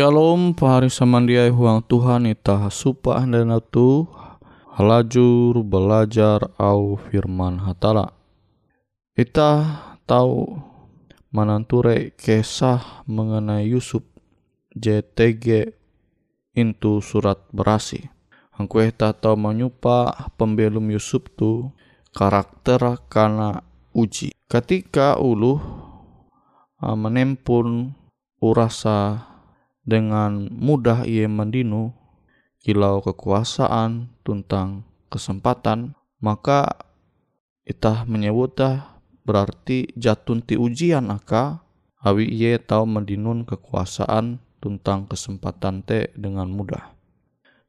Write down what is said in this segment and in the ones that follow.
Shalom pahari samandiai huang Tuhan ita supa dan tu halajur belajar au firman hatala. Ita tahu mananture kisah mengenai Yusuf JTG into surat berasi. Angku ita tahu menyupa pembelum Yusuf tu karakter karena uji. Ketika ulu menempun urasa dengan mudah ia mendinu kilau kekuasaan tentang kesempatan maka itah menyebutah berarti jatun ti ujian aka awi iye tau mendinun kekuasaan tentang kesempatan te dengan mudah.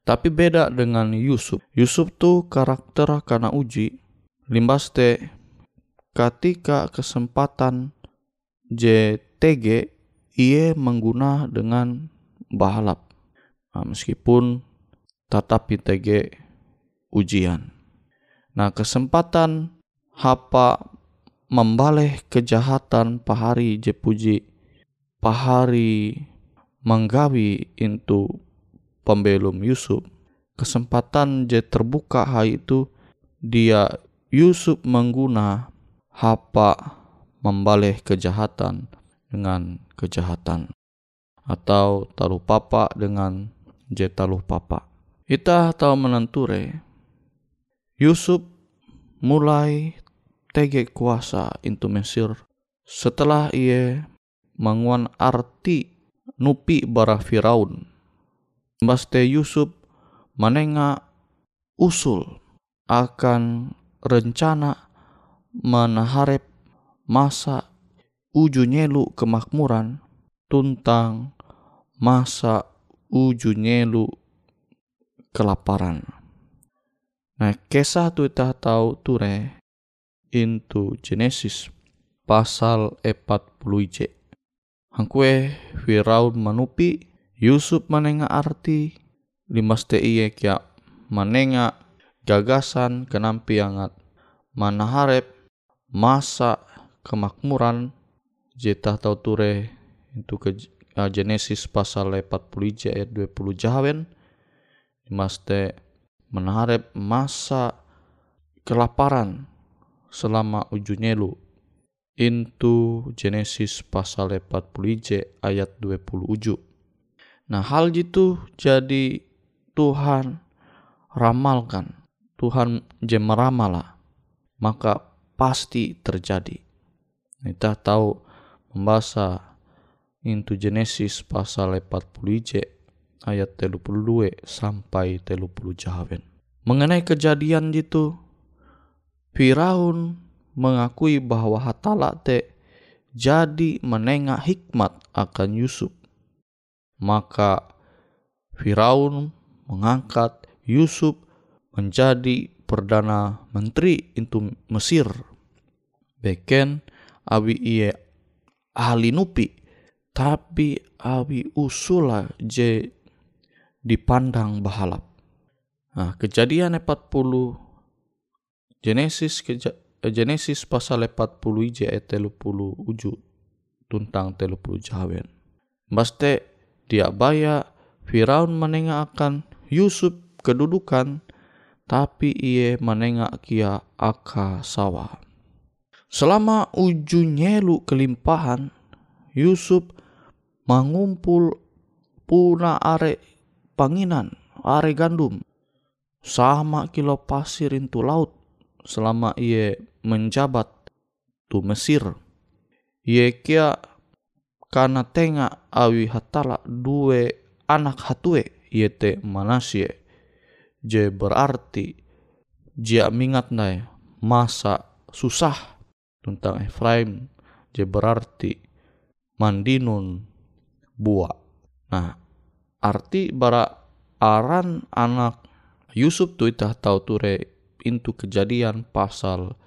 Tapi beda dengan Yusuf. Yusuf tuh karakter karena uji. Limbas te ketika kesempatan JTG ia mengguna dengan bahalap. Nah, meskipun tetap TG ujian. Nah kesempatan hapa membaleh kejahatan pahari jepuji pahari menggawi into pembelum Yusuf kesempatan je terbuka hai itu dia Yusuf mengguna hapa membaleh kejahatan dengan kejahatan atau taruh papa dengan je taruh papa. Kita tahu menenture Yusuf mulai tege kuasa into Mesir setelah ia menguan arti nupi bara Firaun. Baste Yusuf menengah usul akan rencana menaharep masa uju nyelu kemakmuran tuntang masa uju nyelu kelaparan. Nah, kisah tu kita tahu ture into Genesis pasal 40 j. Hangkue Firaun manupi Yusuf menengah arti limas te iye kia menengah gagasan kenampi angat manaharep masa kemakmuran jeta tau ture itu ke uh, Genesis pasal 40 ayat 20 jawen limas te menaharep masa kelaparan selama ujunyelu into Genesis pasal 40 ayat 20 uju. Nah hal itu jadi Tuhan ramalkan, Tuhan jemeramala, maka pasti terjadi. Kita tahu membaca into Genesis pasal 40 ayat 32 sampai 30 jahawen. Mengenai kejadian itu, Firaun mengakui bahwa hatala te jadi menengah hikmat akan Yusuf. Maka Firaun mengangkat Yusuf menjadi perdana menteri itu Mesir. Beken awi iye ahli nupi tapi awi usula je dipandang bahalap. Nah, kejadian 40 Genesis keja, eh, Genesis pasal 40 ije 30 uju tuntang 30 jawen. Baste dia baya Firaun menengah akan Yusuf kedudukan tapi ia menengah kia aka sawah. Selama uju nyelu kelimpahan, Yusuf mengumpul puna are panginan, are gandum, sama kilo pasir itu laut selama ia menjabat tu Mesir. Ia kia karena tengah awi hatala dua anak hatue te Manasye. Je berarti jia mingat nai masa susah tentang Efraim je berarti mandinun buah. Nah, arti bara aran anak Yusuf tu itah tahu ture into kejadian pasal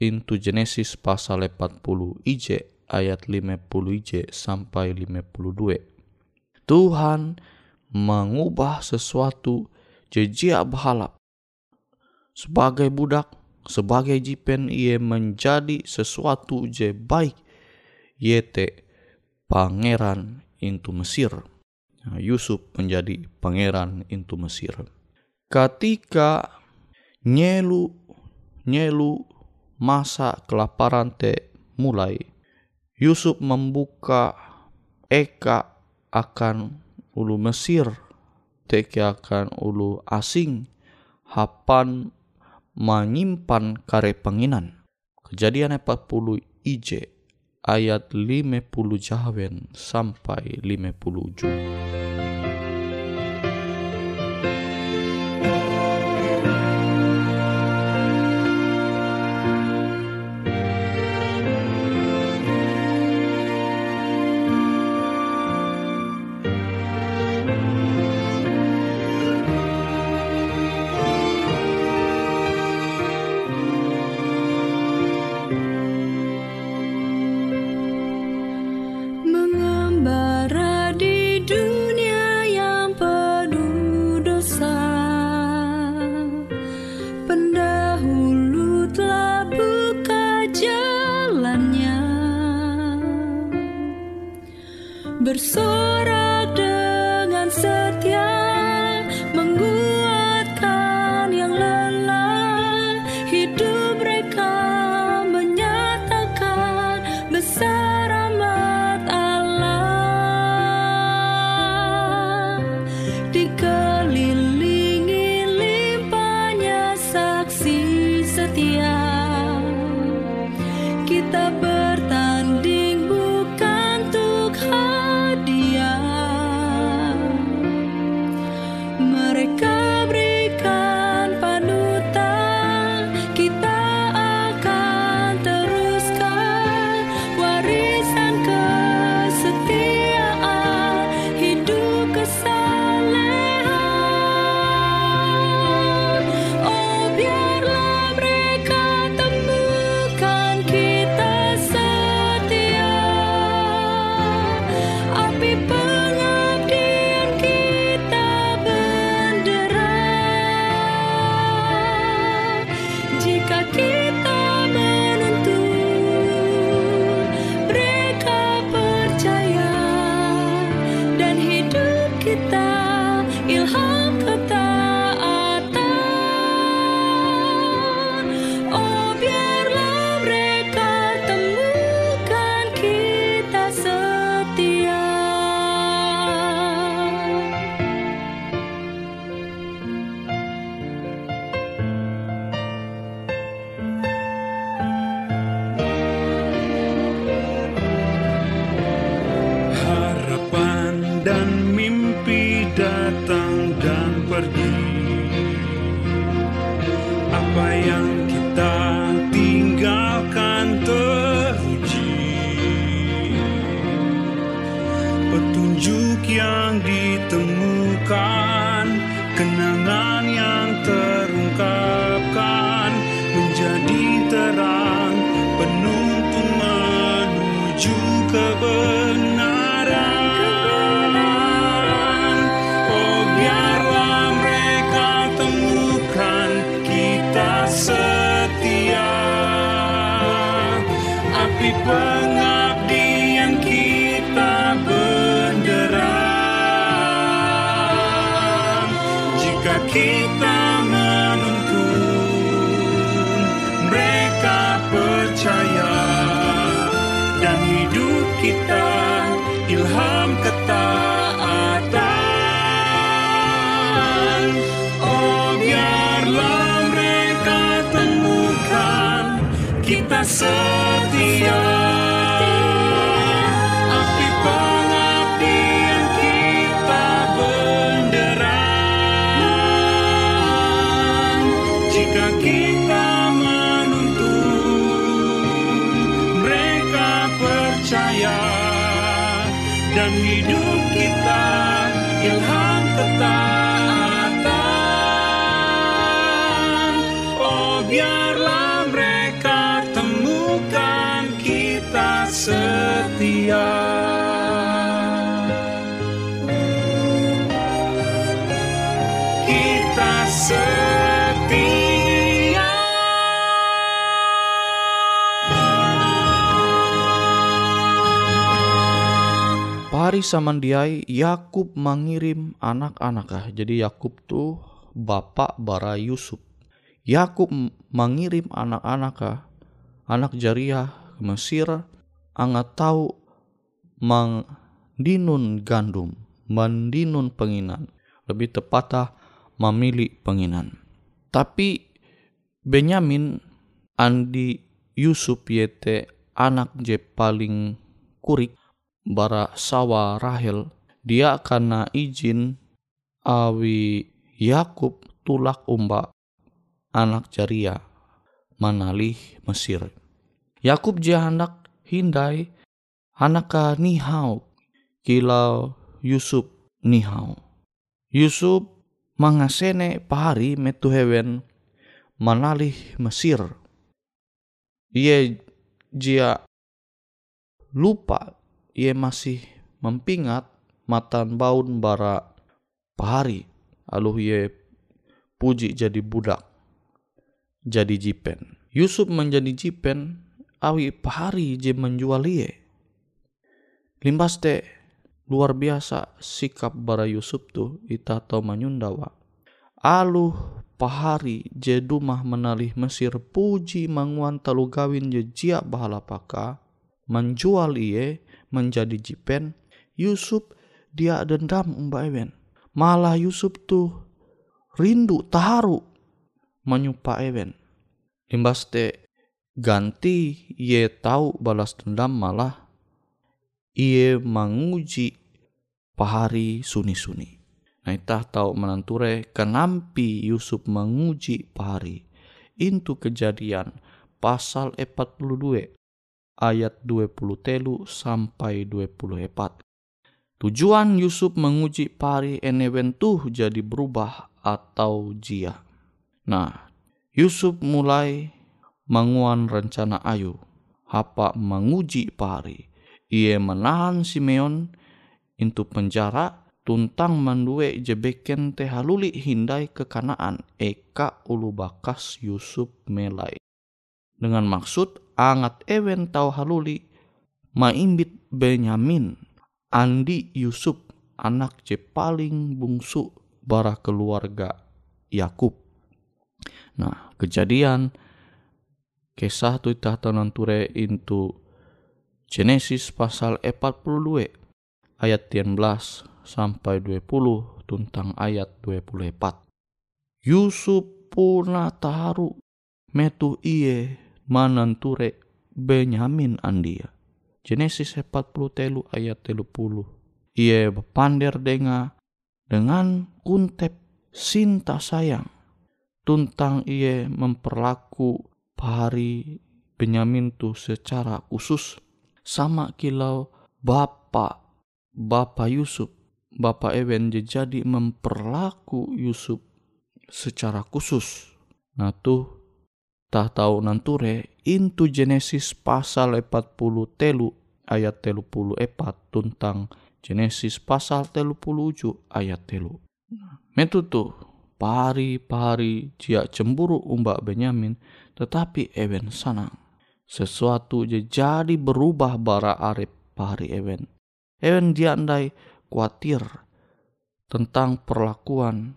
into Genesis pasal 40 IJ ayat 50 IJ sampai 52. Tuhan mengubah sesuatu jejak berhalap. Sebagai budak, sebagai jipen ia menjadi sesuatu je baik. Yete pangeran into Mesir. Nah, Yusuf menjadi pangeran into Mesir. Ketika nyelu nyelu masa kelaparan te mulai Yusuf membuka eka akan ulu Mesir teke akan ulu asing hapan menyimpan kare penginan kejadian 40 IJ ayat 50 jawen sampai 50 jum. petunjuk yang ditemukan, kenangan yang terungkap. Setia. Api pengabdian kita benderang. Jika kita menuntun Mereka percaya. Dan hidup kita ilham ketaatan Pari samandiai Yakub mengirim anak-anakah. Jadi Yakub tuh bapak bara Yusuf. Yakub mengirim anak-anakah, anak jariah ke Mesir, angat tahu mendinun gandum, mendinun penginan. Lebih tepatah memilih penginan. Tapi Benyamin Andi Yusuf yete anak je paling kurik bara sawa Rahel dia karena izin awi Yakub tulak umba anak jaria manalih Mesir. Yakub je hendak hindai anak nihau kilau Yusuf nihau. Yusuf mangasene pahari metu hewen manalih Mesir. Ia jia lupa ia masih mempingat matan baun bara pahari. Aluh ia puji jadi budak jadi jipen. Yusuf menjadi jipen awi pahari je menjual ia. Limbas te luar biasa sikap bara Yusuf tu ita tau menyundawa aluh pahari je dumah menalih Mesir puji manguan talu gawin je jia bahala paka menjual iye menjadi jipen Yusuf dia dendam umba ewen. Malah Yusuf tuh rindu taharu menyupa ewen. Limbas te ganti ye tahu balas dendam malah iye menguji pahari suni-suni. Nah, itah tahu menanture kenampi Yusuf menguji pahari. Intu kejadian pasal 42 ayat 20 telu sampai 24. Tujuan Yusuf menguji pari enewen tuh jadi berubah atau jia. Nah, Yusuf mulai menguan rencana ayu. Hapa menguji pari. Ia menahan Simeon into penjara tuntang mandue jebeken teh haluli hindai ke kanaan eka ulu bakas Yusuf melai. Dengan maksud angat ewen tau haluli maimbit Benyamin Andi Yusuf anak je paling bungsu bara keluarga Yakub. Nah, kejadian kisah tu itah ture into Genesis pasal 42 ayat 13 sampai 20 tentang ayat 24. Yusuf puna taharu metu iye mananture Benyamin andia. Genesis 40 telu ayat telu puluh. Iye bepander denga dengan kuntep sinta sayang. Tuntang iye memperlaku pahari Benyamin tu secara khusus sama kilau Bapak Bapak Yusuf Bapak Ewen jadi memperlaku Yusuf secara khusus. Nah tuh tahu nanture into Genesis pasal 40 telu ayat telu puluh epat tentang Genesis pasal telu puluh uju ayat telu. Metu tuh pari-pari jia cemburu umbak Benyamin tetapi Ewen sanang. sesuatu je jadi berubah bara arep pahari ewen. Ewen dia andai khawatir tentang perlakuan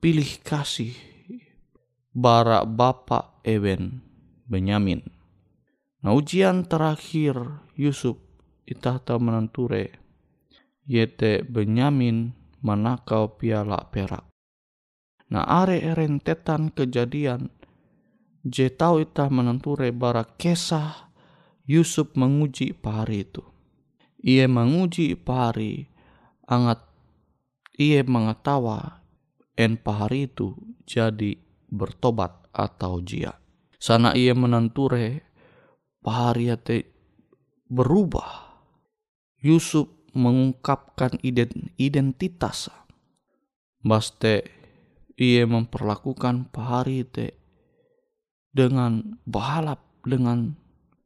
pilih kasih bara bapak ewen Benyamin. Nah ujian terakhir Yusuf itah ta menenture yete Benyamin manakau piala perak. Nah are rentetan kejadian je tau itah menenture bara kesah Yusuf menguji pahari itu. Ia menguji pahari angat ia mengetawa en pahari itu jadi bertobat atau jia. Sana ia menenture pahari te berubah. Yusuf mengungkapkan identitas. Baste ia memperlakukan pahari te dengan bahalap dengan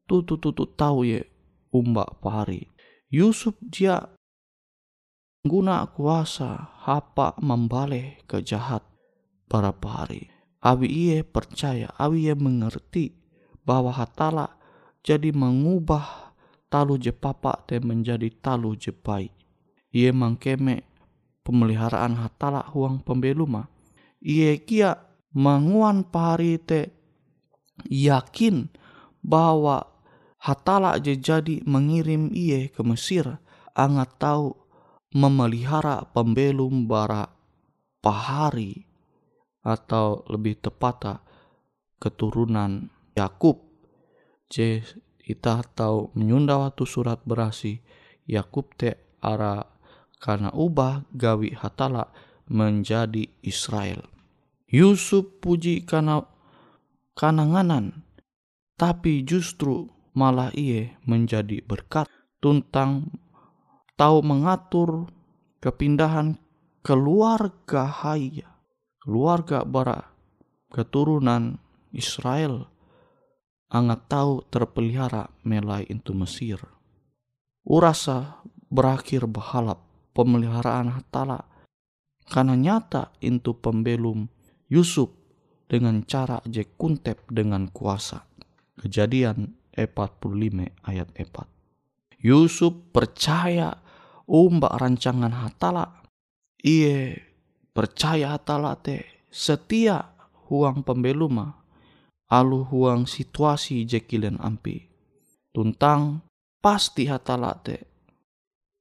tutu-tutu tahu ye umbak pahari. Yusuf dia guna kuasa hapa membalik ke jahat para pahari. Abi ia percaya, abi ia mengerti bahwa hatala jadi mengubah talu je papa te menjadi talu je baik. Ia mangkeme pemeliharaan hatala huang pembeluma. Ia kia menguan pahari te yakin bahwa hatala je jadi mengirim ia ke Mesir angat tahu memelihara pembelum bara pahari atau lebih tepatnya keturunan Yakub. Je kita tahu menyunda waktu surat berasi Yakub te ara karena ubah gawi hatala menjadi Israel. Yusuf puji karena kananganan, tapi justru malah ia menjadi berkat tuntang tahu mengatur kepindahan keluarga haya, keluarga bara keturunan Israel angat tahu terpelihara melai itu Mesir. Urasa berakhir berhalap pemeliharaan hatala karena nyata itu pembelum Yusuf dengan cara je kuntep dengan kuasa. Kejadian 45 ayat 4. Yusuf percaya umbak rancangan hatala. Ie percaya hatala te setia huang pembeluma alu huang situasi jekilen ampi. Tuntang pasti hatala te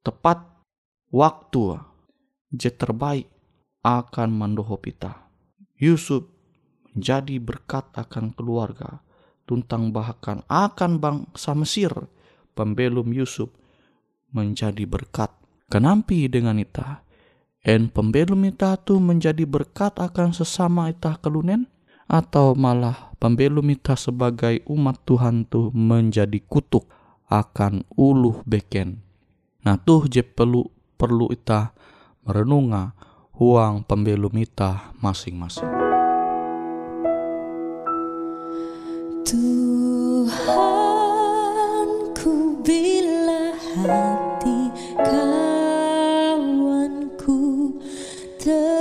tepat waktu je terbaik akan mendoho pita. Yusuf menjadi berkat akan keluarga, tuntang bahkan akan bangsa Mesir, pembelum Yusuf menjadi berkat. Kenampi dengan ita, en pembelum ita tu menjadi berkat akan sesama ita kelunen? atau malah pembelum kita sebagai umat Tuhan tuh menjadi kutuk akan uluh beken. Nah tuh je perlu perlu ita merenunga huang pembelum ita masing-masing. Tuhan ku bila hati the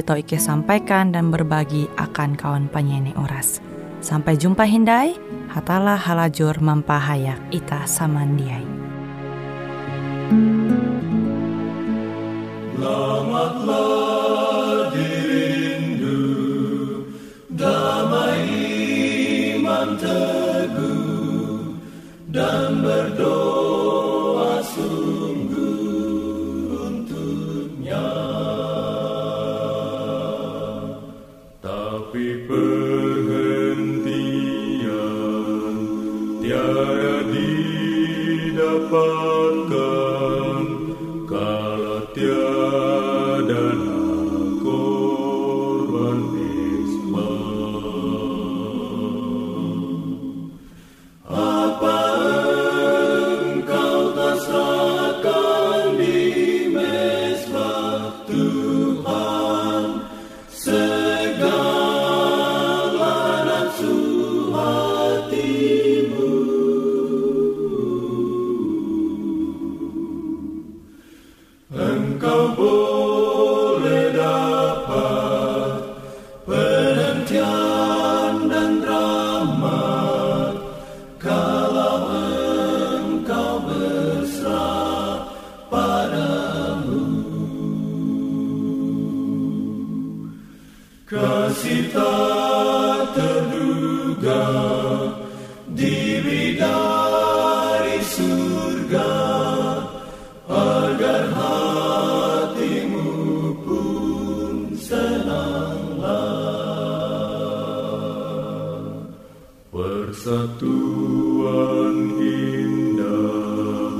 tau Ike sampaikan dan berbagi akan kawan penyanyi Uras. Sampai jumpa Hindai, hatalah halajur mampahayak ita samandiai. Selamatlah dirindu damai iman teguh dan berdoa Persatuan indah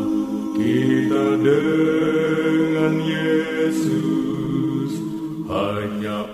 kita dengan Yesus hanya